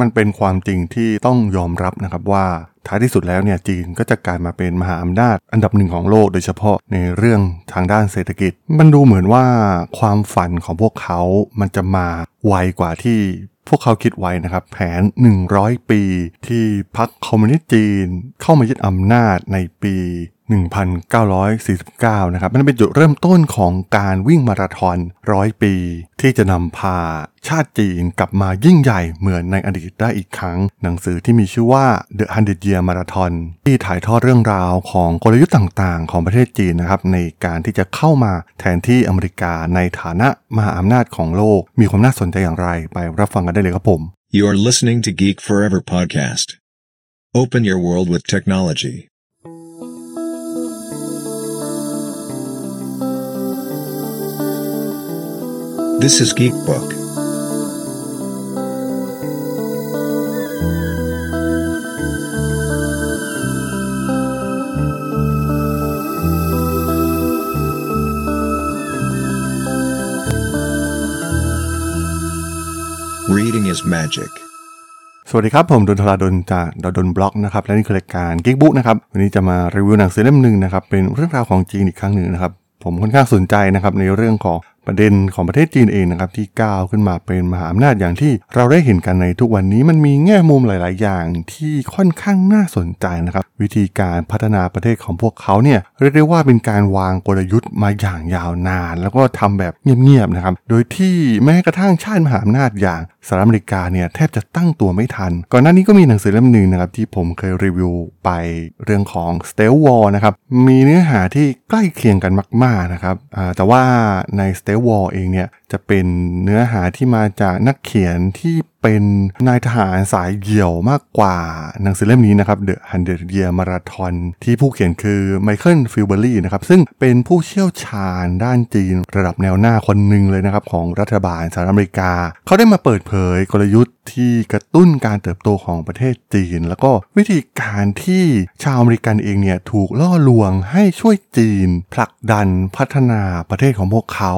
มันเป็นความจริงที่ต้องยอมรับนะครับว่าท้ายที่สุดแล้วเนี่ยจีนก็จะกลายมาเป็นมหาอำนาจอันดับหนึ่งของโลกโดยเฉพาะในเรื่องทางด้านเศรษฐกิจ มันดูเหมือนว่าความฝันของพวกเขา มันจะมาไวกว่าที่พวกเขาคิดไว้นะครับ แผน 100 ปีที่พรรคคอมมิวนิสต์จีนเข้ามายึดอำนาจในปี 1949 นะครับมันเป็นจุดเริ่มต้นของการวิ่งมาราธอนร้อยปี ที่จะนำพาชาติจีนกลับมายิ่งใหญ่เหมือนในอดีตได้อีกครั้ง หนังสือที่มีชื่อว่า The Hundred Year Marathon ที่ถ่ายทอดเรื่องราวของกลยุทธ์ต่างๆ ของประเทศจีนนะครับในการที่จะเข้ามาแทนที่อเมริกาในฐานะมหาอำนาจของโลก มีความน่าสนใจอย่างไรไปรับฟังกันได้เลยครับผม You are listening to Geek Forever podcast. Open your world with technology. This is Geek Book. Reading is magic. สวัสดีครับ ผมดนทราดนจากดนบล็อกนะครับและนี่คือรายการกิ๊กบุ๊กนะครับวันนี้จะมารีวิวหนังสือเล่มหนึ่งนะครับเป็นเรื่องราวของจีนอีกครั้งหนึ่งนะครับผมค่อนข้างสนใจนะครับในเรื่องของ ประเด็นของประเทศจีนเองนะครับที่ก้าวขึ้นมาเป็นมหาอำนาจอย่างที่เราได้เห็นกันในทุกวันนี้มันมีแง่มุมหลาย ๆ อย่างที่ค่อนข้างน่าสนใจนะครับวิธีการพัฒนาประเทศของพวกเขาเนี่ยเรียกได้ว่าเป็นการวางกลยุทธ์มาอย่างยาวนาน แล้วก็ทำแบบเงียบ ๆ นะครับโดยที่แม้กระทั่งชาติมหาอำนาจอย่างสหรัฐอเมริกาเนี่ยแทบจะตั้งตัวไม่ทัน ก่อนหน้านี้ก็มีหนังสือเล่มหนึ่งนะครับที่ผมเคยรีวิวไปเรื่องของ s t e l l War นะครับ มีเนื้อหาที่ใกล้เคียงกันมาก ๆ นะครับ แต่ว่าใน s t e l l War เองเนี่ยจะเป็นเนื้อหาที่มาจากนักเขียนที่ เป็นนายทหารสายเหี่ยวมากกว่าหนังสือเล่มนี้นะครับ The Hundred Year Marathon ที่ผู้เขียนคือไมเคิลพิลส์เบอรีนะครับ ซึ่งเป็นผู้เชี่ยวชาญด้านจีนระดับแนวหน้าคนหนึ่งเลยนะครับ ของรัฐบาลสหรัฐอเมริกา เขาได้มาเปิดเผยกลยุทธ์ที่กระตุ้นการเติบโตของประเทศจีน แล้วก็วิธีการที่ชาวอเมริกันเองเนี่ยถูกล่อลวงให้ช่วยจีน ผลักดันพัฒนาประเทศของพวกเขา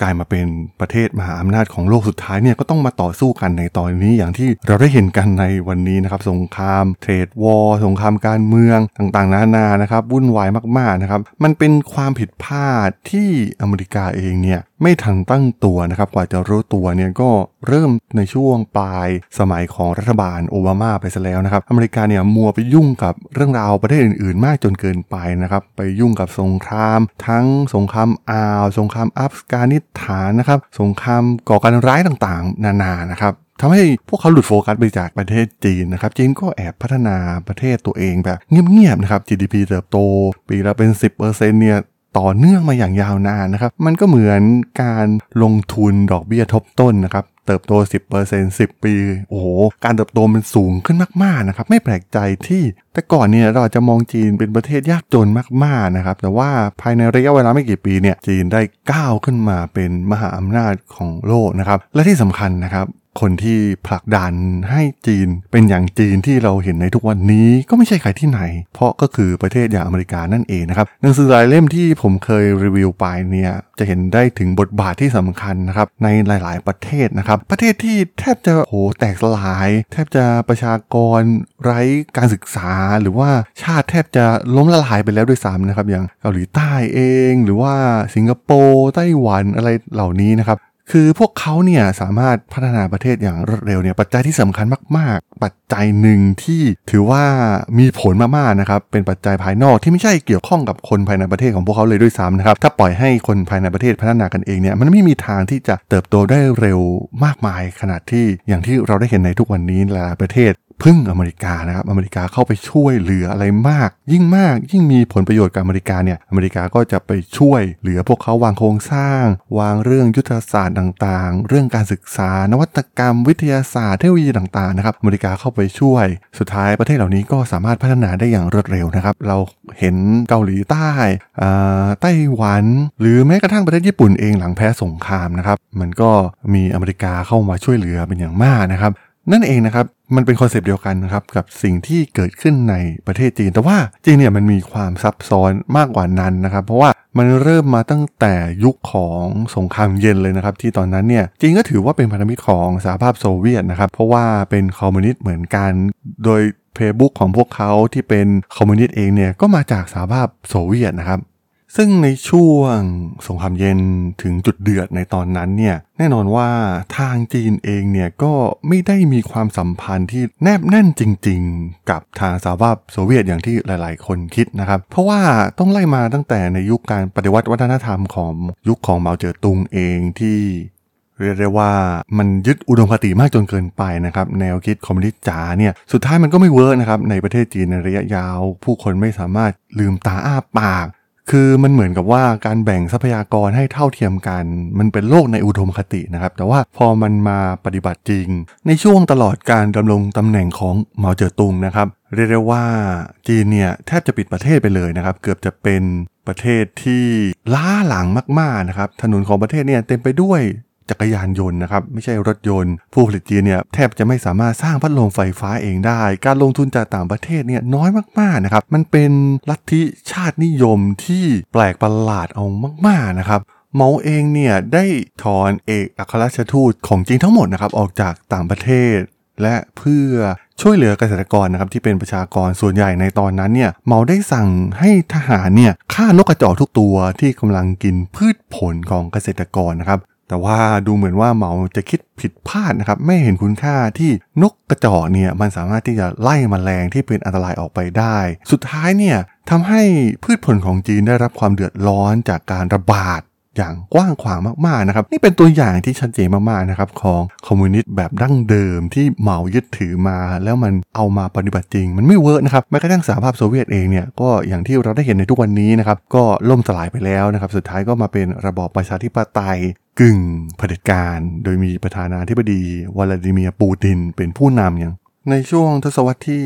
กลายมาเป็นประเทศมหาอำนาจของโลกสุดท้ายเนี่ยก็ต้องมาต่อสู้กันในตอนนี้อย่างที่เราได้เห็นกันในวันนี้นะครับสงครามเทรดวอร์สงครามการเมืองต่างๆ นานานะครับวุ่นวายมากๆนะครับมันเป็นความผิดพลาดที่อเมริกาเองเนี่ยไม่ทันตั้งตัวนะครับกว่าจะรู้ตัวเนี่ยก็ เริ่มในช่วงปลายสมัยของรัฐบาลโอบามาไปซะแล้วนะครับ อเมริกาเนี่ยมัวไปยุ่งกับเรื่องราวประเทศอื่นๆ มากจนเกินไปนะครับ ไปยุ่งกับสงคราม ทั้งสงครามอาว สงครามอัฟกานิสถานนะครับ สงครามก่อการร้ายต่างๆ นานานะครับทำให้พวกเขาหลุดโฟกัสไปจากประเทศจีนนะครับ จีนก็แอบพัฒนาประเทศตัวเองแบบเงียบๆนะครับ GDP เติบโต ปีละเป็น 10%เนี่ยต่อเนื่องมาอย่างยาวนานนะครับ มันก็เหมือนการลงทุนดอกเบี้ยทบต้นนะครับ เติบโต 10% 10 ปี โอ้โห การเติบโตมันสูงขึ้นมากๆนะครับ ไม่แปลกใจที่ แต่ก่อนเนี่ยเราจะมองจีนเป็นประเทศยากจนมากๆนะครับ แต่ว่าภายในระยะเวลาไม่กี่ปีเนี่ย จีนได้ก้าวขึ้นมาเป็นมหาอำนาจของโลกนะครับ และที่สำคัญนะครับ คนที่ผลักดันให้จีนเป็นอย่างจีนที่เราเห็นในทุกวันนี้ก็ไม่ใช่ใครที่ไหน เพราะก็คือประเทศอย่างอเมริกานั่นเองนะครับหนังสือหลายเล่มที่ผมเคยรีวิวไปเนี่ยจะเห็นได้ถึงบทบาทที่สำคัญนะครับในหลายๆ ประเทศนะครับประเทศที่แทบจะโหแตกสลาย แทบจะประชากรไร้การศึกษา หรือว่าชาติแทบจะล้มละลายไปแล้วด้วยซ้ำนะครับอย่างเกาหลีใต้เอง หรือว่าสิงคโปร์ไต้หวันอะไรเหล่านี้นะครับ คือพวกเขาเนี่ยสามารถพัฒนาประเทศอย่างรวดเร็วเนี่ยปัจจัยที่สำคัญมาก ๆ ปัจจัยหนึ่งที่ถือว่ามีผลมากๆนะครับเป็นปัจจัยภายนอกที่ไม่ใช่เกี่ยวข้องกับคนภายในประเทศของพวกเขาเลยด้วยซ้ำนะครับถ้าปล่อยให้คนภายในประเทศพัฒนากันเองเนี่ยมันไม่มีทางที่จะเติบโตได้เร็วมากมายขนาดที่อย่างที่เราได้เห็นในทุกวันนี้หลายประเทศ พึ่งอเมริกานะครับอเมริกาเข้าไปช่วยเหลืออะไรมาก ยิ่งมาก ยิ่งมีผลประโยชน์กับอเมริกาเนี่ยอเมริกาก็จะไปช่วยเหลือพวกเขาวางโครงสร้าง วางเรื่องยุทธศาสตร์ต่างๆ เรื่องการศึกษานวัตกรรม วิทยาศาสตร์เทคโนโลยีต่างๆนะครับอเมริกาเข้าไปช่วย สุดท้ายประเทศเหล่านี้ก็สามารถพัฒนาได้อย่างรวดเร็วนะครับเราเห็นเกาหลีใต้ไต้หวัน หรือแม้กระทั่งประเทศญี่ปุ่นเองหลังแพ้สงครามนะครับมันก็มีอเมริกาเข้ามาช่วยเหลือเป็นอย่างมากนะครับ นั่นเองนะครับมันเป็นคอนเซปต์เดียวกันนะครับกับสิ่งที่เกิดขึ้นในประเทศจีน แต่ว่าจีนเนี่ยมันมีความซับซ้อนมากกว่านั้นนะครับ เพราะว่ามันเริ่มมาตั้งแต่ยุคของสงครามเย็นเลยนะครับ ที่ตอนนั้นเนี่ยจีนก็ถือว่าเป็นพันธมิตรของสหภาพโซเวียตนะครับ เพราะว่าเป็นคอมมิวนิสต์เหมือนกัน โดยเพย์บุ๊กของพวกเขาที่เป็นคอมมิวนิสต์เองเนี่ยก็มาจากสหภาพโซเวียตนะครับ ซึ่งในช่วงสงครามเย็นถึงจุดเดือดในตอนนั้นเนี่ยแน่นอนว่าทางจีนเองเนี่ยก็ไม่ได้มีความสัมพันธ์ที่แนบแน่นจริง ๆ กับทางสหภาพโซเวียตอย่างที่หลาย ๆ คนคิดนะครับ เพราะว่าต้องไล่มาตั้งแต่ในยุคการปฏิวัติวัฒนธรรมของยุคของเหมาเจ๋อตุงเองที่เรียกได้ว่ามันยึดอุดมคติมากจนเกินไปนะครับแนวคิดคอมมิวนิสต์จ๋าเนี่ยสุดท้ายมันก็ไม่เวิร์กนะครับในประเทศจีนในระยะยาว ผู้คนไม่สามารถลืมตาอ้าปาก คือมันเหมือนกับว่าการแบ่งทรัพยากรให้เท่าเทียมกัน มันเป็นโลกในอุดมคตินะครับ แต่ว่าพอมันมาปฏิบัติจริง ในช่วงตลอดการดำรงตำแหน่งของเหมาเจ๋อตุงนะครับเรียกได้ว่าจีนเนี่ยแทบจะปิดประเทศไปเลยนะครับ เกือบจะเป็นประเทศที่ล้าหลังมากๆนะครับถนนของประเทศเนี่ยเต็มไปด้วย จักรยานยนต์นะครับไม่ใช่รถยนต์ ผู้ผลิตจีนเนี่ยแทบจะไม่สามารถสร้างพัดลมไฟฟ้าเองได้ การลงทุนจากต่างประเทศเนี่ยน้อยมากๆนะครับมันเป็นลัทธิชาตินิยมที่แปลกประหลาดเอามากๆนะครับเมาเองเนี่ยได้ถอนเอกอัครราชทูตของจีนทั้งหมดนะครับออกจากต่างประเทศ และเพื่อช่วยเหลือเกษตรกรนะครับที่เป็นประชากรส่วนใหญ่ในตอนนั้นเนี่ยเมาได้สั่งให้ทหารเนี่ยฆ่านกกระจอกทุกตัวที่กำลังกินพืชผลของเกษตรกรนะครับ แต่ว่าดูเหมือนว่าเหมาจะคิดผิดพลาดนะครับ ไม่เห็นคุณค่าที่นกกระจอกเนี่ยมันสามารถที่จะไล่แมลงที่เป็นอันตรายออกไปได้ สุดท้ายเนี่ยทำให้พืชผลของจีนได้รับความเดือดร้อนจากการระบาด อย่างกว้างขวางมากๆนะครับ นี่เป็นตัวอย่างที่ชัดเจนมากๆนะครับของคอมมิวนิสต์แบบดั้งเดิมที่เหมายึดถือมาแล้วมันเอามาปฏิบัติจริง มันไม่เวิร์กนะครับแม้กระทั่งสหภาพโซเวียตเองเนี่ยก็อย่างที่เราได้เห็นในทุกวันนี้นะครับก็ล่มสลายไปแล้วนะครับสุดท้ายก็มาเป็นระบอบประชาธิปไตยกึ่งเผด็จการ โดยมีประธานาธิบดีวลาดิเมียร์ปูตินเป็นผู้นำอย่าง ในช่วงทศวรรษที่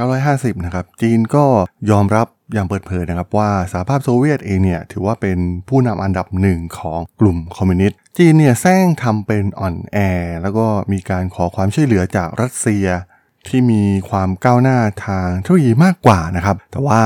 1950 นะครับ จีนก็ยอมรับอย่างเปิดเผยนะครับว่าสหภาพโซเวียตเองเนี่ยถือว่าเป็นผู้นำอันดับหนึ่งของกลุ่มคอมมิวนิสต์ จีนเนี่ยแสร้งทำเป็นอ่อนแอ แล้วก็มีการขอความช่วยเหลือจากรัสเซียที่มีความก้าวหน้าทางเทคโนโลยีมากกว่านะครับ แต่ว่า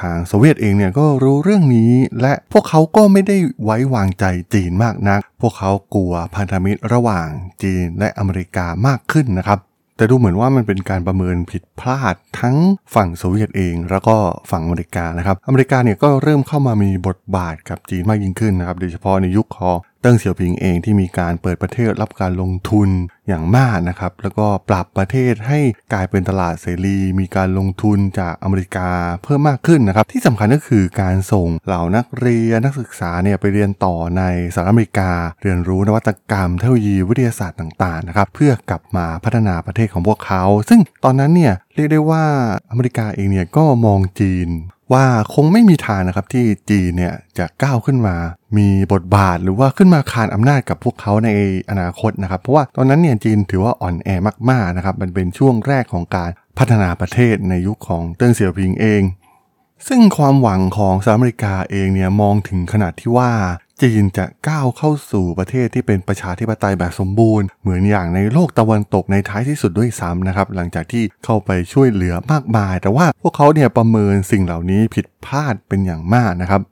ทางโซเวียตเองเนี่ยก็รู้เรื่องนี้ และพวกเขาก็ไม่ได้ไว้วางใจจีนมากนัก พวกเขากลัวพันธมิตรระหว่างจีนและอเมริกามากขึ้นนะครับ แต่ดูเหมือนว่ามันเป็นการประเมินผิดพลาดทั้งฝั่งโซเวียตเอง แล้วก็ฝั่งอเมริกานะครับ อเมริกาเนี่ยก็เริ่มเข้ามามีบทบาทกับจีนมากยิ่งขึ้นนะครับ โดยเฉพาะในยุคของเติ้งเสี่ยวผิงเองที่มีการเปิดประเทศรับการลงทุนอย่างมากนะครับ แล้วก็ปรับประเทศให้กลายเป็นตลาดเสรี มีการลงทุนจากอเมริกาเพิ่มมากขึ้นนะครับ ที่สำคัญก็คือการส่งเหล่านักเรียนนักศึกษาเนี่ยไปเรียนต่อในสหรัฐอเมริกา เรียนรู้นวัตกรรมเทคโนโลยีวิทยาศาสตร์ต่างๆนะครับ เพื่อกลับมาพัฒนาประเทศของพวกเขา ซึ่งตอนนั้นเนี่ยเรียกได้ว่าอเมริกาเองเนี่ยก็มองจีน ว่าคงไม่มีทางนะครับที่จีนเนี่ยจะก้าวขึ้นมา มีบทบาทหรือว่าขึ้นมาคานอำนาจกับพวกเขาในอนาคตนะครับ เพราะว่าตอนนั้นเนี่ยจีนถือว่าอ่อนแอมากๆนะครับ มันเป็นช่วงแรกของการพัฒนาประเทศในยุคของเติ้งเสี่ยวผิงเอง ซึ่งความหวังของสหรัฐอเมริกาเองเนี่ยมองถึงขนาดที่ว่า จีนจะก้าวเข้าสู่ประเทศที่เป็นประชาธิปไตยแบบสมบูรณ์ เหมือนอย่างในโลกตะวันตกในท้ายที่สุดด้วยซ้ำนะครับ หลังจากที่เข้าไปช่วยเหลือมากมาย แต่ว่าพวกเขาเนี่ยประเมินสิ่งเหล่านี้ผิดพลาดเป็นอย่างมากนะครับ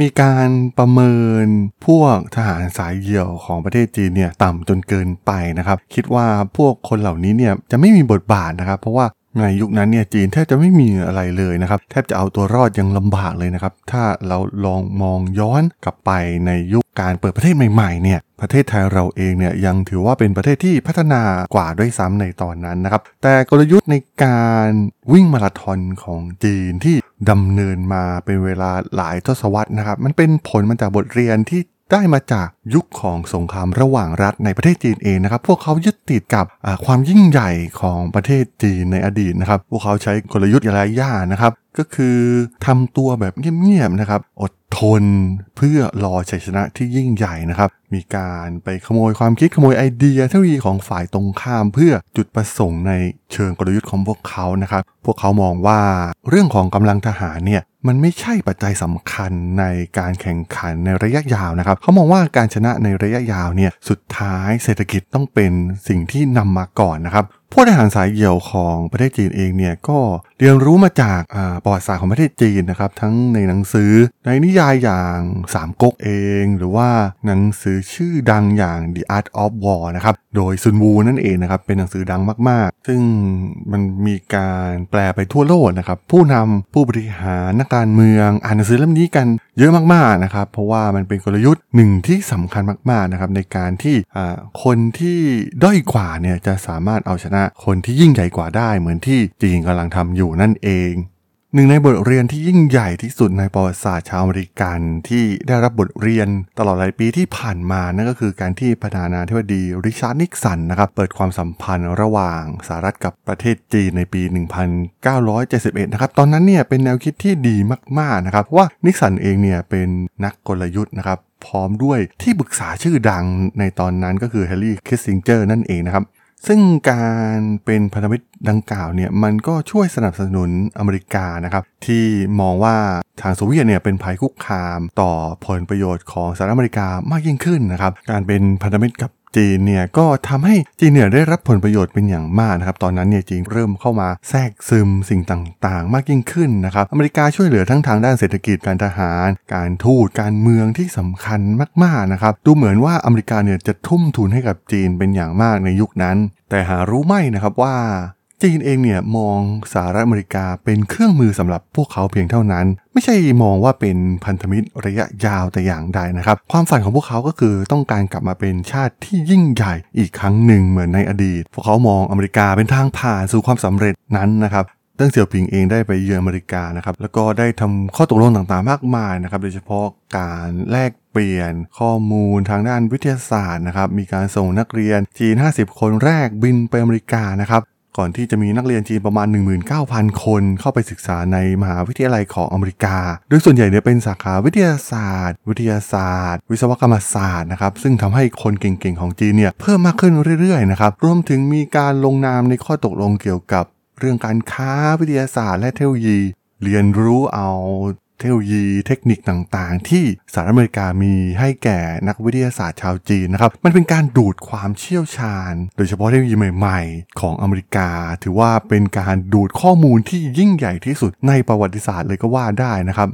มีการประเมินพวกทหารสายเหี่ยวของประเทศจีนเนี่ยต่ำจนเกินไปนะครับ คิดว่าพวกคนเหล่านี้เนี่ยจะไม่มีบทบาทนะครับ เพราะว่า ในยุคนั้นเนี่ยจีนแทบจะไม่มีอะไรเลยนะครับแทบจะเอาตัวรอดยังลำบากเลยนะครับถ้าเราลองมองย้อนกลับไปในยุคการเปิดประเทศใหม่ๆเนี่ยประเทศไทยเราเองเนี่ยยังถือว่าเป็นประเทศที่พัฒนากว่าด้วยซ้ำในตอนนั้นนะครับแต่กลยุทธ์ในการวิ่งมาราธอนของจีนที่ดำเนินมาเป็นเวลาหลายทศวรรษนะครับมันเป็นผลมาจากบทเรียนที่ได้มาจาก ยุคของสงครามระหว่างรัฐในประเทศจีนเองนะครับ พวกเขายึดติดกับความยิ่งใหญ่ของประเทศจีนในอดีตนะครับ พวกเขาใช้กลยุทธ์อะไรย่านะครับ ก็คือทำตัวแบบเงียบๆนะครับ อดทนเพื่อรอชัยชนะที่ยิ่งใหญ่นะครับ มีการไปขโมยความคิดขโมยไอเดียเทคโนโลยีของฝ่ายตรงข้าม เพื่อจุดประสงค์ในเชิงกลยุทธ์ของพวกเขานะครับ พวกเขามองว่าเรื่องของกำลังทหารเนี่ยมันไม่ใช่ปัจจัยสำคัญในการแข่งขันในระยะยาวนะครับ เขามองว่าการชนะในระยะยาวเนี่ยสุดท้ายเศรษฐกิจต้องเป็นสิ่งที่นำมาก่อนนะครับผู้บริหารสายเหี่ยวของประเทศจีนเองเนี่ยก็ เรียนรู้มาจากประวัติศาสตร์ของประเทศจีนนะครับ ทั้งในหนังสือในนิยายอย่างสามก๊กเอง หรือว่าหนังสือชื่อดังอย่าง The Art of War นะครับ โดยซุนวูนั่นเองนะครับ เป็นหนังสือดังมากๆ ซึ่งมันมีการแปลไปทั่วโลกนะครับ ผู้นำผู้บริหารนักการเมือง อ่านหนังสือเล่มนี้กันเยอะมากๆนะครับ เพราะว่ามันเป็นกลยุทธ์หนึ่งที่สำคัญมากๆนะครับในการที่คนที่ด้อยกว่าเนี่ยจะสามารถเอาชนะคนที่ยิ่งใหญ่กว่าได้ เหมือนที่จีนกำลังทำอยู่นั่นเอง หนึ่งในบทเรียนที่ยิ่งใหญ่ที่สุดในประวัติศาสตร์ชาวอเมริกันที่ได้รับบทเรียนตลอดหลายปีที่ผ่านมานั่นก็คือการที่ประธานาธิบดีริชาร์ดนิกสันนะครับเปิดความสัมพันธ์ระหว่างสหรัฐกับประเทศจีนในปี 1971 นะครับตอนนั้นเนี่ยเป็นแนวคิดที่ดีมากๆนะครับเพราะว่านิกสันเองเนี่ยเป็นนักกลยุทธ์นะครับพร้อมด้วยที่ปรึกษาชื่อดังในตอนนั้นก็คือเฮนรี่คิสซิงเจอร์นั่นเองนะครับ ซึ่งการเป็นพันธมิตรดังกล่าวเนี่ยมันก็ช่วยสนับสนุนอเมริกานะครับที่มองว่าทางโซเวียตเนี่ยเป็นภัยคุกคามต่อผลประโยชน์ของสหรัฐอเมริกามากยิ่งขึ้นนะครับการเป็นพันธมิตรกับ จีนเนี่ยก็ทำให้จีนเนี่ยได้รับผลประโยชน์เป็นอย่างมากนะครับตอนนั้นเนี่ยจีนเริ่มเข้ามาแทรกซึมสิ่งต่างๆ มากยิ่งขึ้นนะครับอเมริกาช่วยเหลือทั้งทางด้านเศรษฐกิจการทหาร การทูตการเมืองที่สำคัญมากๆนะครับดูเหมือนว่าอเมริกาเนี่ยจะทุ่มทุนให้กับจีนเป็นอย่างมากในยุคนั้น แต่หารู้ไหมนะครับว่า จีนเองเนี่ยมองสหรัฐอเมริกาเป็นเครื่องมือสำหรับพวกเขาเพียงเท่านั้น ไม่ใช่มองว่าเป็นพันธมิตรระยะยาวแต่อย่างใดนะครับ ความฝันของพวกเขาก็คือต้องการกลับมาเป็นชาติที่ยิ่งใหญ่อีกครั้งหนึ่งเหมือนในอดีต พวกเขามองอเมริกาเป็นทางผ่านสู่ความสำเร็จนั้นนะครับเติ้งเสี่ยวผิงเองได้ไปเยือนอเมริกานะครับ แล้วก็ได้ทำข้อตกลงต่างๆมากมายนะครับ โดยเฉพาะการแลกเปลี่ยนข้อมูลทางด้านวิทยาศาสตร์นะครับ มีการส่งนักเรียนจีน 50 คนแรกบินไปอเมริกานะครับ ก่อนที่จะมีนักเรียนจีนประมาณ 19,000 คนเข้าไปศึกษาในมหาวิทยาลัยของอเมริกา โดยส่วนใหญ่เนี่ยเป็นสาขาวิทยาศาสตร์ วิทยาศาสตร์ วิศวกรรมศาสตร์นะครับ ซึ่งทำให้คนเก่งๆของจีนเนี่ยเพิ่มมากขึ้นเรื่อยๆนะครับ รวมถึงมีการลงนามในข้อตกลงเกี่ยวกับ เรื่องการค้าวิทยาศาสตร์และเทคโนโลยี เรียนรู้เอา เทคโนโลยีเทคนิคต่างๆ ที่สหรัฐอเมริกามีให้แก่นักวิทยาศาสตร์ชาวจีนนะครับ มันเป็นการดูดความเชี่ยวชาญ โดยเฉพาะเทคโนโลยีใหม่ ๆ ของอเมริกา ถือว่าเป็นการดูดข้อมูลที่ยิ่งใหญ่ที่สุดในประวัติศาสตร์เลยก็ว่าได้นะครับ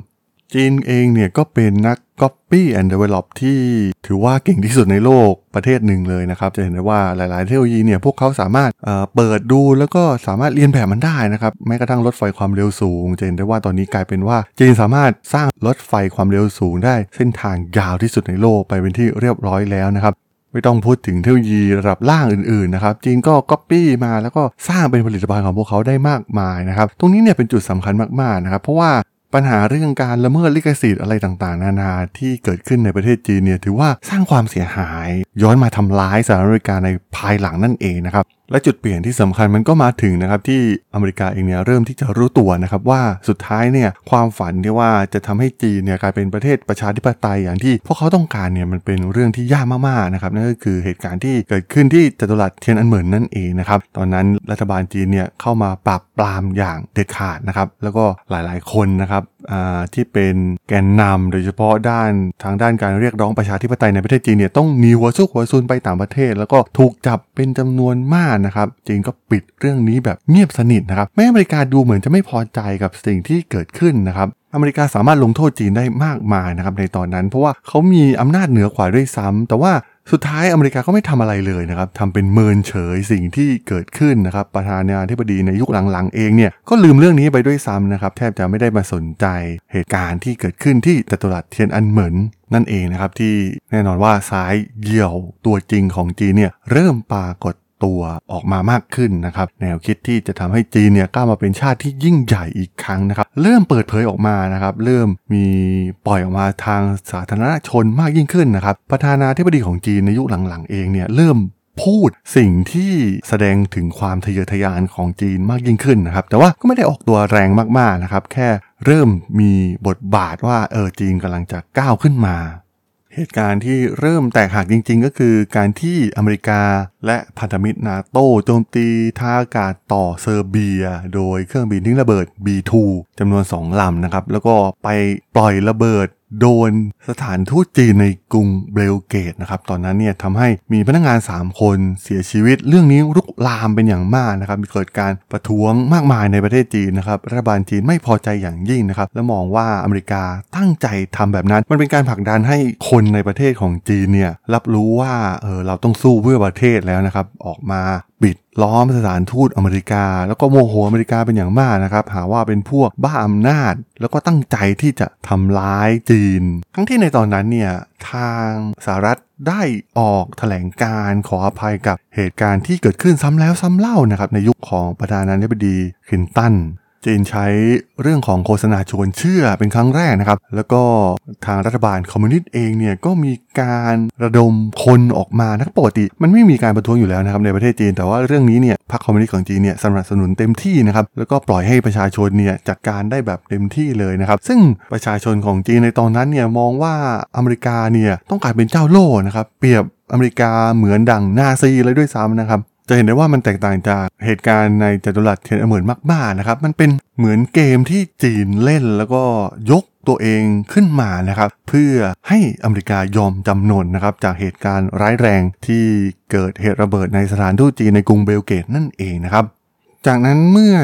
จีนเองเนี่ยก็เป็นนัก Copy and Develop ที่ถือว่าเก่งที่สุดในโลกประเทศหนึ่งเลยนะครับ จะเห็นได้ว่าหลาย ๆ เทคโนโลยีเนี่ยพวกเขาสามารถเเปิดดูแล้วก็สามารถเรียนแบบมันได้นะครับแม้กระทั่งรถไฟความเร็วสูง จะเห็นได้ว่าตอนนี้กลายเป็นว่าจีนสามารถสร้างรถไฟความเร็วสูงได้ เส้นทางยาวที่สุดในโลกไปเป็นที่เรียบร้อยแล้วนะครับไม่ต้องพูดถึงเทคโนโลยีระดับล่างอื่นๆนะครับจีนก็ก๊อปปี้มาแล้วก็สร้างเป็นผลิตภัณฑ์ของพวกเขาได้มากมายนะครับ ตรงนี้เนี่ยเป็นจุดสำคัญมากๆนะครับ เพราะว่า ปัญหาเรื่องการละเมิดลิขสิทธิ์อะไรต่างๆ นานาที่เกิดขึ้นในประเทศจีนเนี่ยถือว่าสร้างความเสียหาย ย้อนมาทำร้ายสหรัฐอเมริกาในภายหลังนั่นเองนะครับและจุดเปลี่ยนที่สำคัญมันก็มาถึงนะครับที่อเมริกาเองเนี่ยเริ่มที่จะรู้ตัวนะครับว่าสุดท้ายเนี่ยความฝันที่ว่าจะทำให้จีนเนี่ยกลายเป็นประเทศประชาธิปไตยอย่างที่พวกเขาต้องการเนี่ยมันเป็นเรื่องที่ยากมากๆนะครับนั่นก็คือเหตุการณ์ที่เกิดขึ้นที่จัตุรัสเทียนอันเหมินนั่นเองนะครับตอนนั้นรัฐบาลจีนเนี่ยเข้ามาปราบปรามอย่างเด็ดขาดนะครับแล้วก็หลายๆคนนะครับ ที่เป็นแกนนำโดยเฉพาะด้านทางด้านการเรียกร้องประชาธิปไตยในประเทศจีนเนี่ยต้องหนีหัวซุกหัวซุนไปต่างประเทศ แล้วก็ถูกจับเป็นจำนวนมากนะครับจีนก็ปิดเรื่องนี้แบบเงียบสนิทนะครับแม้อเมริกาดูเหมือนจะไม่พอใจกับสิ่งที่เกิดขึ้นนะครับอเมริกาสามารถลงโทษจีนได้มากมายนะครับในตอนนั้น เพราะว่าเขามีอำนาจเหนือกว่าด้วยซ้ำแต่ว่า สุดท้ายอเมริกาก็ไม่ทำอะไรเลยนะครับทำเป็นเมินเฉยสิ่งที่เกิดขึ้นนะครับประธานาธิบดีในยุคหลังๆเองเนี่ยก็ลืมเรื่องนี้ไปด้วยซ้ำนะครับแทบจะไม่ได้มาสนใจเหตุการณ์ที่เกิดขึ้นที่จัตุรัสเทียนอันเหมินนั่นเองนะครับที่แน่นอนว่าซ้ายเหี่ยวตัวจริงของจีนเนี่ยเริ่มปรากฏ ตัวออกมามากขึ้นนะครับแนวคิดที่จะทำให้จีนเนี่ยก้าวมาเป็นชาติที่ยิ่งใหญ่อีกครั้งนะครับเริ่มเปิดเผยออกมานะครับเริ่มมีปล่อยออกมาทางสาธารณชนมากยิ่งขึ้นนะครับประธานาธิบดีของจีนในยุคหลังๆเองเนี่ยเริ่มพูดสิ่งที่แสดงถึงความทะเยอทะยานของจีนมากยิ่งขึ้นนะครับ แต่ว่าก็ไม่ได้ออกตัวแรงมากๆนะครับ แค่เริ่มมีบทบาทว่าเออจีนกำลังจะก้าวขึ้นมา เหตุการณ์ที่เริ่มแตกหักจริง ๆ ก็คือการที่อเมริกาและพันธมิตรนาโตโจมตีทางอากาศต่อเซอร์เบีย โดยเครื่องบินทิ้งระเบิด B2 จำนวน 2ลำนะครับ แล้วก็ไปปล่อยระเบิด โดนสถานทูตจีนในกรุงเบลเกรดนะครับตอนนั้นเนี่ยทำให้มีพนักงาน 3 คนเสียชีวิต เรื่องนี้ลุกลามเป็นอย่างมากนะครับมีเกิดการประท้วงมากมายในประเทศจีนนะครับรัฐบาลจีนไม่พอใจอย่างยิ่งนะครับและมองว่าอเมริกาตั้งใจทำแบบนั้น มันเป็นการผลักดันให้คนในประเทศของจีนเนี่ยรับรู้ว่าเออเราต้องสู้เพื่อประเทศแล้วนะครับออกมาปิดล้อมสถานทูตอเมริกา แล้วก็โมโหอเมริกาเป็นอย่างมากนะครับ หาว่าเป็นพวกบ้าอำนาจ แล้วก็ตั้งใจที่จะทำร้ายจีน ทั้งที่ในตอนนั้นเนี่ยทางสหรัฐได้ออกแถลงการขออภัยกับเหตุการณ์ที่เกิดขึ้นซ้ำแล้วซ้ำเล่านะครับในยุคของประธานาธิบดีคลินตัน จีนใช้เรื่องของโฆษณาชวนเชื่อเป็นครั้งแรกนะครับ แล้วก็ทางรัฐบาลคอมมิวนิสต์เองเนี่ยก็มีการระดมคนออกมานะปกติ มันไม่มีการประท้วงอยู่แล้วนะครับในประเทศจีน แต่ว่าเรื่องนี้เนี่ยพรรคคอมมิวนิสต์ของจีนเนี่ยสนับสนุนเต็มที่นะครับแล้วก็ปล่อยให้ประชาชนเนี่ยจัดการได้แบบเต็มที่เลยนะครับ ซึ่งประชาชนของจีนในตอนนั้นเนี่ยมองว่าอเมริกาเนี่ยต้องการเป็นเจ้าโลกนะครับเปรียบอเมริกาเหมือนดังนาซีเลยด้วยซ้ำนะครับ จะเห็นได้ว่ามันแตกต่างจากเหตุการณ์ในจัตุรัสเทียนอันเหมือนมากๆนะครับ มันเป็นเหมือนเกมที่จีนเล่นแล้วก็ยกตัวเองขึ้นมานะครับ เพื่อให้อเมริกายอมจำนนนะครับ จากเหตุการณ์ร้ายแรงที่เกิดเหตุระเบิดในสถานทูตจีนในกรุงเบลเกตนั่นเองนะครับ จากนั้นเมื่อ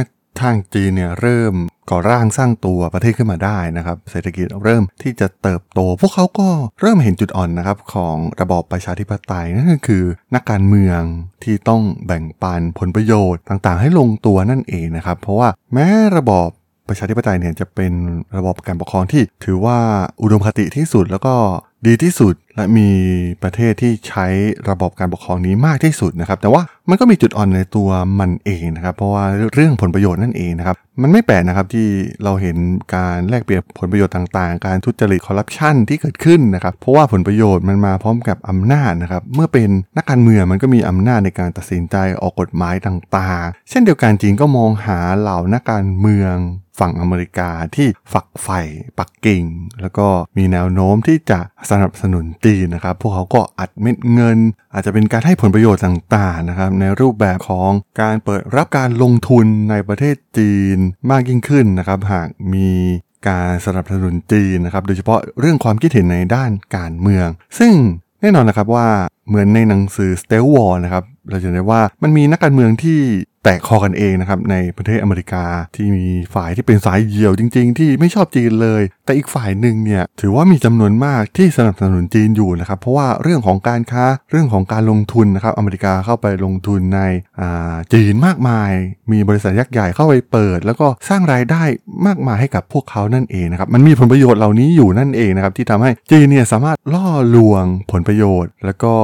ทางจีนเนี่ยเริ่ม ก่อร่างสร้างตัวประเทศขึ้นมาได้นะครับ เศรษฐกิจเริ่มที่จะเติบโต พวกเขาก็เริ่มเห็นจุดอ่อนนะครับของระบอบประชาธิปไตยนั่นก็คือ นักการเมืองที่ต้องแบ่งปันผลประโยชน์ต่างๆ ให้ลงตัวนั่นเองนะครับ เพราะว่าแม้ระบอบประชาธิปไตยเนี่ยจะเป็นระบอบการปกครองที่ถือว่าอุดมคติที่สุดแล้วก็ ดีที่สุดและมีประเทศที่ใช้ระบบการปกครองนี้มากที่สุดนะครับ แต่ว่ามันก็มีจุดอ่อนในตัวมันเองนะครับ เพราะว่าเรื่องผลประโยชน์นั่นเองนะครับ มันไม่แปลกนะครับที่เราเห็นการแลกเปลี่ยนผลประโยชน์ต่างๆ การทุจริตคอร์รัปชันที่เกิดขึ้นนะครับ เพราะว่าผลประโยชน์มันมาพร้อมกับอำนาจนะครับ เมื่อเป็นนักการเมืองมันก็มีอำนาจในการตัดสินใจออกกฎหมายต่างๆ เช่นเดียวกันจีนก็มองหาเหล่านักการเมืองฝั่งอเมริกาที่ฝักใฝ่ปักกิ่ง แล้วก็มีแนวโน้มที่จะสนับสนุนจีนนะครับ พวกเขาก็อัดเม็ดเงิน อาจจะเป็นการให้ผลประโยชน์ต่างๆนะครับในรูปแบบของการเปิดรับการลงทุนในประเทศจีนมากยิ่งขึ้นนะครับ หากมีการสนับสนุนจีนนะครับ โดยเฉพาะเรื่องความคิดเห็นในด้านการเมือง ซึ่งแน่นอนนะครับว่าเหมือนในหนังสือ s t e l l War นะครับเราจะเห็นได้ว่ามันมีนักการเมืองที่ แตกคอกันเองนะครับในประเทศอเมริกาที่มีฝ่ายที่เป็นสายเหี่ยวจริง ๆ ที่ไม่ชอบจีนเลย แต่อีกฝ่ายหนึ่งเนี่ยถือว่ามีจำนวนมากที่สนับสนุนจีนอยู่นะครับเพราะว่าเรื่องของการค้าเรื่องของการลงทุนนะครับอเมริกาเข้าไปลงทุนในจีนมากมาย มีบริษัทยักษ์ใหญ่เข้าไปเปิด แล้วก็สร้างรายได้มากมายให้กับพวกเขานั่นเองนะครับมันมีผลประโยชน์เหล่านี้อยู่นั่นเองนะครับที่ทำให้จีนเนี่ยสามารถล่อลวงผลประโยชน์ แล้วก็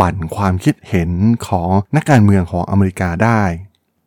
ปั่นความคิดเห็นของนักการเมืองของอเมริกาได้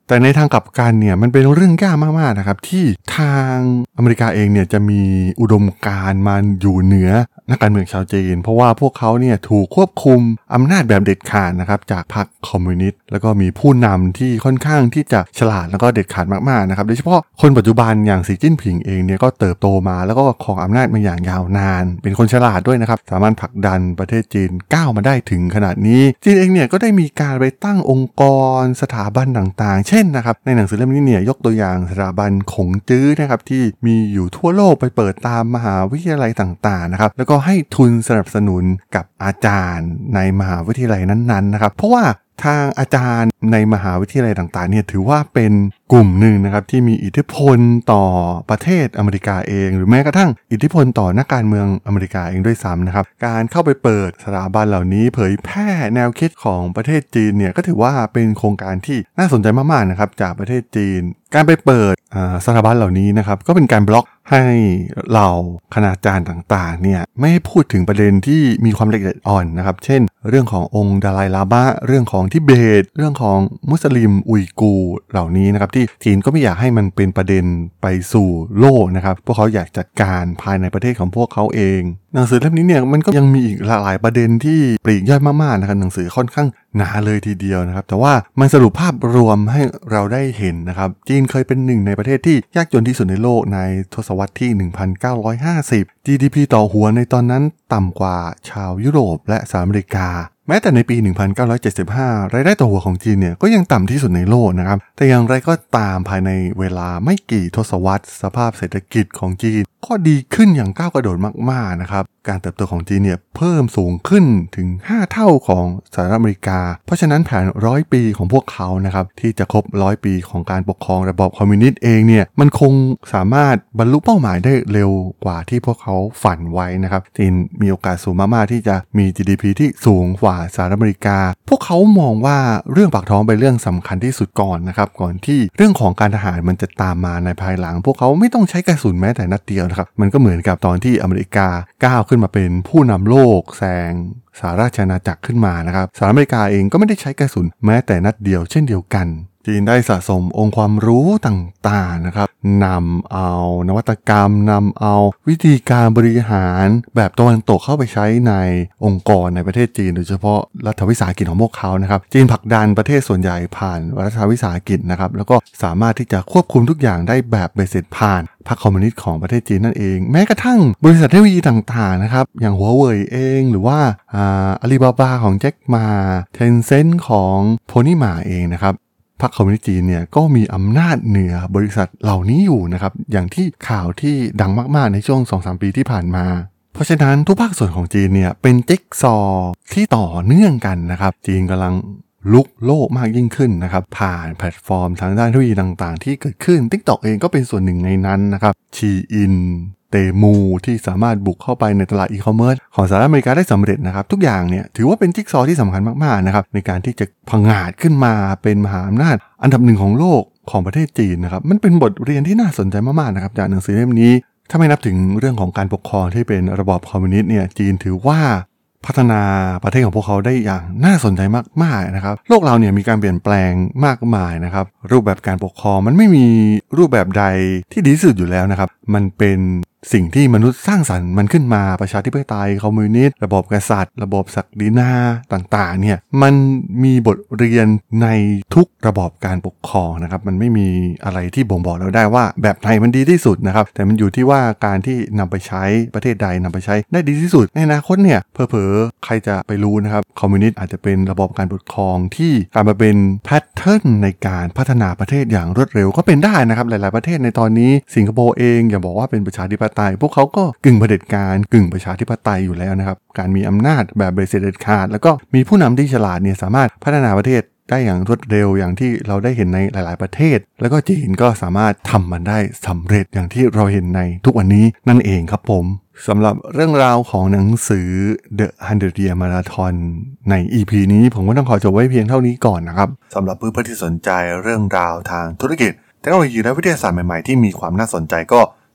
แต่ในทางกลับกันเนี่ยมันเป็นเรื่องยากมากๆนะครับที่ทางอเมริกาเองเนี่ยจะมีอุดมการมันอยู่เหนือนักการเมืองชาวจีน เพราะว่าพวกเขาเนี่ยถูกควบคุมอำนาจแบบเด็ดขาดนะครับจากพรรคคอมมิวนิสต์แล้วก็มีผู้นำที่ค่อนข้างที่จะฉลาดแล้วก็เด็ดขาดมากๆนะครับโดยเฉพาะคนปัจจุบันอย่างสีจิ้นผิงเองเนี่ยก็เติบโตมาแล้วก็ครองอำนาจมาอย่างยาวนาน เป็นคนฉลาดด้วยนะครับสามารถผลักดันประเทศจีนก้าวมาได้ถึงขนาดนี้ จีนเองเนี่ยก็ได้มีการไปตั้งองค์กรสถาบันต่างๆ เช่นนะครับในหนังสือเล่มนี้เนี่ยยกตัวอย่างสถาบันขงจื้อนะครับที่มีอยู่ทั่วโลกไปเปิดตามมหาวิทยาลัยต่างๆนะครับแล้วก็ให้ทุนสนับสนุนกับอาจารย์ในมหาวิทยาลัยนั้นๆนะครับเพราะว่า ทางอาจารย์ในมหาวิทยาลัยต่างๆเนี่ยถือว่าเป็นกลุ่มหนึ่งนะครับที่มีอิทธิพลต่อประเทศอเมริกาเอง หรือแม้กระทั่งอิทธิพลต่อนักการเมืองอเมริกาเองด้วยซ้ำนะครับการเข้าไปเปิดสถาบันเหล่านี้เผยแพร่แนวคิดของประเทศจีนเนี่ยก็ถือว่าเป็นโครงการที่น่าสนใจมากๆนะครับจากประเทศจีน การไปเปิดสถาบันเหล่านี้นะครับก็เป็นการบล็อก ให้เราคณาจารย์ต่างๆเนี่ยไม่พูดถึงประเด็นที่มีความละเอียดอ่อนนะครับ เช่น เรื่องขององค์ดาลายลาบะเรื่องของทิเบต เรื่องของมุสลิมอุยกูเหล่านี้นะครับ ที่จีนก็ไม่อยากให้มันเป็นประเด็นไปสู่โลกนะครับ พวกเขาอยากจัดการภายในประเทศของพวกเขาเองหนังสือเล่มนี้เนี่ยมันก็ยังมีอีกหลายประเด็นที่ปลีกย่อยมากๆนะครับหนังสือค่อนข้างหนาเลยทีเดียวนะครับ แต่ว่ามันสรุปภาพรวมให้เราได้เห็นนะครับจีนเคยเป็นหนึ่งในประเทศที่ยากจนที่สุดในโลกในทศวรรษที่ 1950 GDP ต่อหัวในตอนนั้นต่ำกว่าชาวยุโรปและสหรัฐอเมริกาแม้แต่ในปี 1975 รายได้ต่อหัวของจีนเนี่ยก็ยังต่ำที่สุดในโลกนะครับ แต่อย่างไรก็ตามภายในเวลาไม่กี่ทศวรรษ สภาพเศรษฐกิจของจีน ก็ดีขึ้นอย่างก้าวกระโดดมากๆนะครับ การเติบโตของจีนเนี่ยเพิ่มสูงขึ้นถึง 5 เท่าของสหรัฐอเมริกา เพราะฉะนั้นแผนร้อยปีของพวกเขานะครับที่จะครบร้อยปีของการปกครองระบอบคอมมิวนิสต์เองเนี่ยมันคงสามารถบรรลุเป้าหมายได้เร็วกว่าที่พวกเขาฝันไว้นะครับจีนมีโอกาสสูงมากๆที่จะมี GDP ที่สูงกว่าสหรัฐอเมริกา พวกเขามองว่าเรื่องปากท้องเป็นเรื่องสำคัญที่สุดก่อนนะครับก่อนที่เรื่องของการทหารมันจะตามมาในภายหลัง พวกเขาไม่ต้องใช้กระสุนแม้แต่นัดเดียวนะครับมันก็เหมือนกับตอนที่อเมริกาก้าวขึ้นมาเป็นผู้นำโลกแซงสหราชอาณาจักรขึ้นมานะครับสหรัฐอเมริกาเองก็ไม่ได้ใช้กระสุนแม้แต่นัดเดียวเช่นเดียวกัน จีนได้สะสมองค์ความรู้ต่างๆนะครับนำเอานวัตกรรมนำเอาวิธีการบริหารแบบตะวันตกเข้าไปใช้ในองค์กรในประเทศจีน โดยเฉพาะรัฐวิสาหกิจของพวกเขานะครับจีนผลักดันประเทศส่วนใหญ่ผ่านรัฐวิสาหกิจนะครับแล้วก็สามารถที่จะควบคุมทุกอย่างได้แบบเบสเสร็จผ่านพรรคคอมมิวนิสต์ของประเทศจีนนั่นเอง แม้กระทั่งบริษัทเทคโนโลยีต่างๆนะครับอย่างหัวเว่ยเองหรือว่าอาลีบาบาของแจ็คมา Tencent ของโพนี่มาเองนะครับ พรรคคอมมิวนิสต์จีนเนี่ยก็มีอำนาจเหนือบริษัทเหล่านี้อยู่นะครับ อย่างที่ข่าวที่ดังมากๆในช่วง 2-3 ปีที่ผ่านมา เพราะฉะนั้นทุกภาคส่วนของจีนเนี่ยเป็นจิ๊กซอว์ที่ต่อเนื่องกันนะครับ จีนกำลังรุกโลกมากยิ่งขึ้นนะครับ ผ่านแพลตฟอร์มทางด้านเทคโนโลยีต่างๆ ที่เกิดขึ้น TikTok เองก็เป็นส่วนหนึ่งในนั้นนะครับ Shein Temu ที่สามารถบุกเข้าไปในตลาดอีคอมเมิร์ซของสหรัฐอเมริกาได้สำเร็จนะครับ ทุกอย่างเนี่ยถือว่าเป็นจิ๊กซอว์ที่สำคัญมากๆนะครับในการที่จะผงาดขึ้นมาเป็นมหาอำนาจ อันดับหนึ่งของโลกของประเทศจีนนะครับมันเป็นบทเรียนที่น่าสนใจมากๆนะครับจากหนังสือเล่มนี้ ถ้าไม่นับถึงเรื่องของการปกครองที่เป็นระบอบคอมมิวนิสต์เนี่ยจีนถือว่าพัฒนาประเทศของพวกเขาได้อย่างน่าสนใจมากๆนะครับ โลกเราเนี่ยมีการเปลี่ยนแปลงมากมายนะครับ รูปแบบการปกครองมันไม่มีรูปแบบใดที่ดีสุดอยู่แล้วนะครับ มันเป็น สิ่งที่มนุษย์สร้างสรรค์มันขึ้นมาประชาธิปไตยคอมมิวนิสต์ระบบกษัตริย์ ระบบศักดินาต่างๆเนี่ยมันมีบทเรียนในทุกระบอบการปกครองนะครับมันไม่มีอะไรที่บ่งบอกเราได้ว่าแบบไหนมันดีที่สุดนะครับแต่มันอยู่ที่ว่าการที่นำไปใช้ประเทศใดนำไปใช้ได้ดีที่สุดในอนาคตเนี่ยเพอเพอใครจะไปรู้นะครับคอมมิวนิสต์อาจจะเป็นระบบการปกครองที่กลายมาเป็นแพทเทิร์นในการพัฒนาประเทศอย่างรวดเร็วก็เป็นได้นะครับหลาย ๆประเทศในตอนนี้สิงคโปร์เองอย่าบอกว่าเป็นประชาธิปไตย พวกเขาก็กึ่งเผด็จการกึ่งประชาธิปไตยอยู่แล้วนะครับ การมีอำนาจแบบเบสเด็ดขาด แล้วก็มีผู้นำที่ฉลาดเนี่ยสามารถพัฒนาประเทศได้อย่างรวดเร็วอย่างที่เราได้เห็นในหลาย ๆ ประเทศ แล้วก็จีนก็สามารถทำมันได้สำเร็จอย่างที่เราเห็นในทุกวันนี้นั่นเองครับผมสำหรับเรื่องราวของหนังสือ The 100 Year Marathon ใน EP นี้ผมก็ต้องขอจบไว้เพียงเท่านี้ก่อนนะครับสำหรับเพื่อนๆที่สนใจเรื่องราวทางธุรกิจเทคโนโลยีและวิทยาศาสตร์ใหม่ ๆ ที่มีความน่าสนใจก็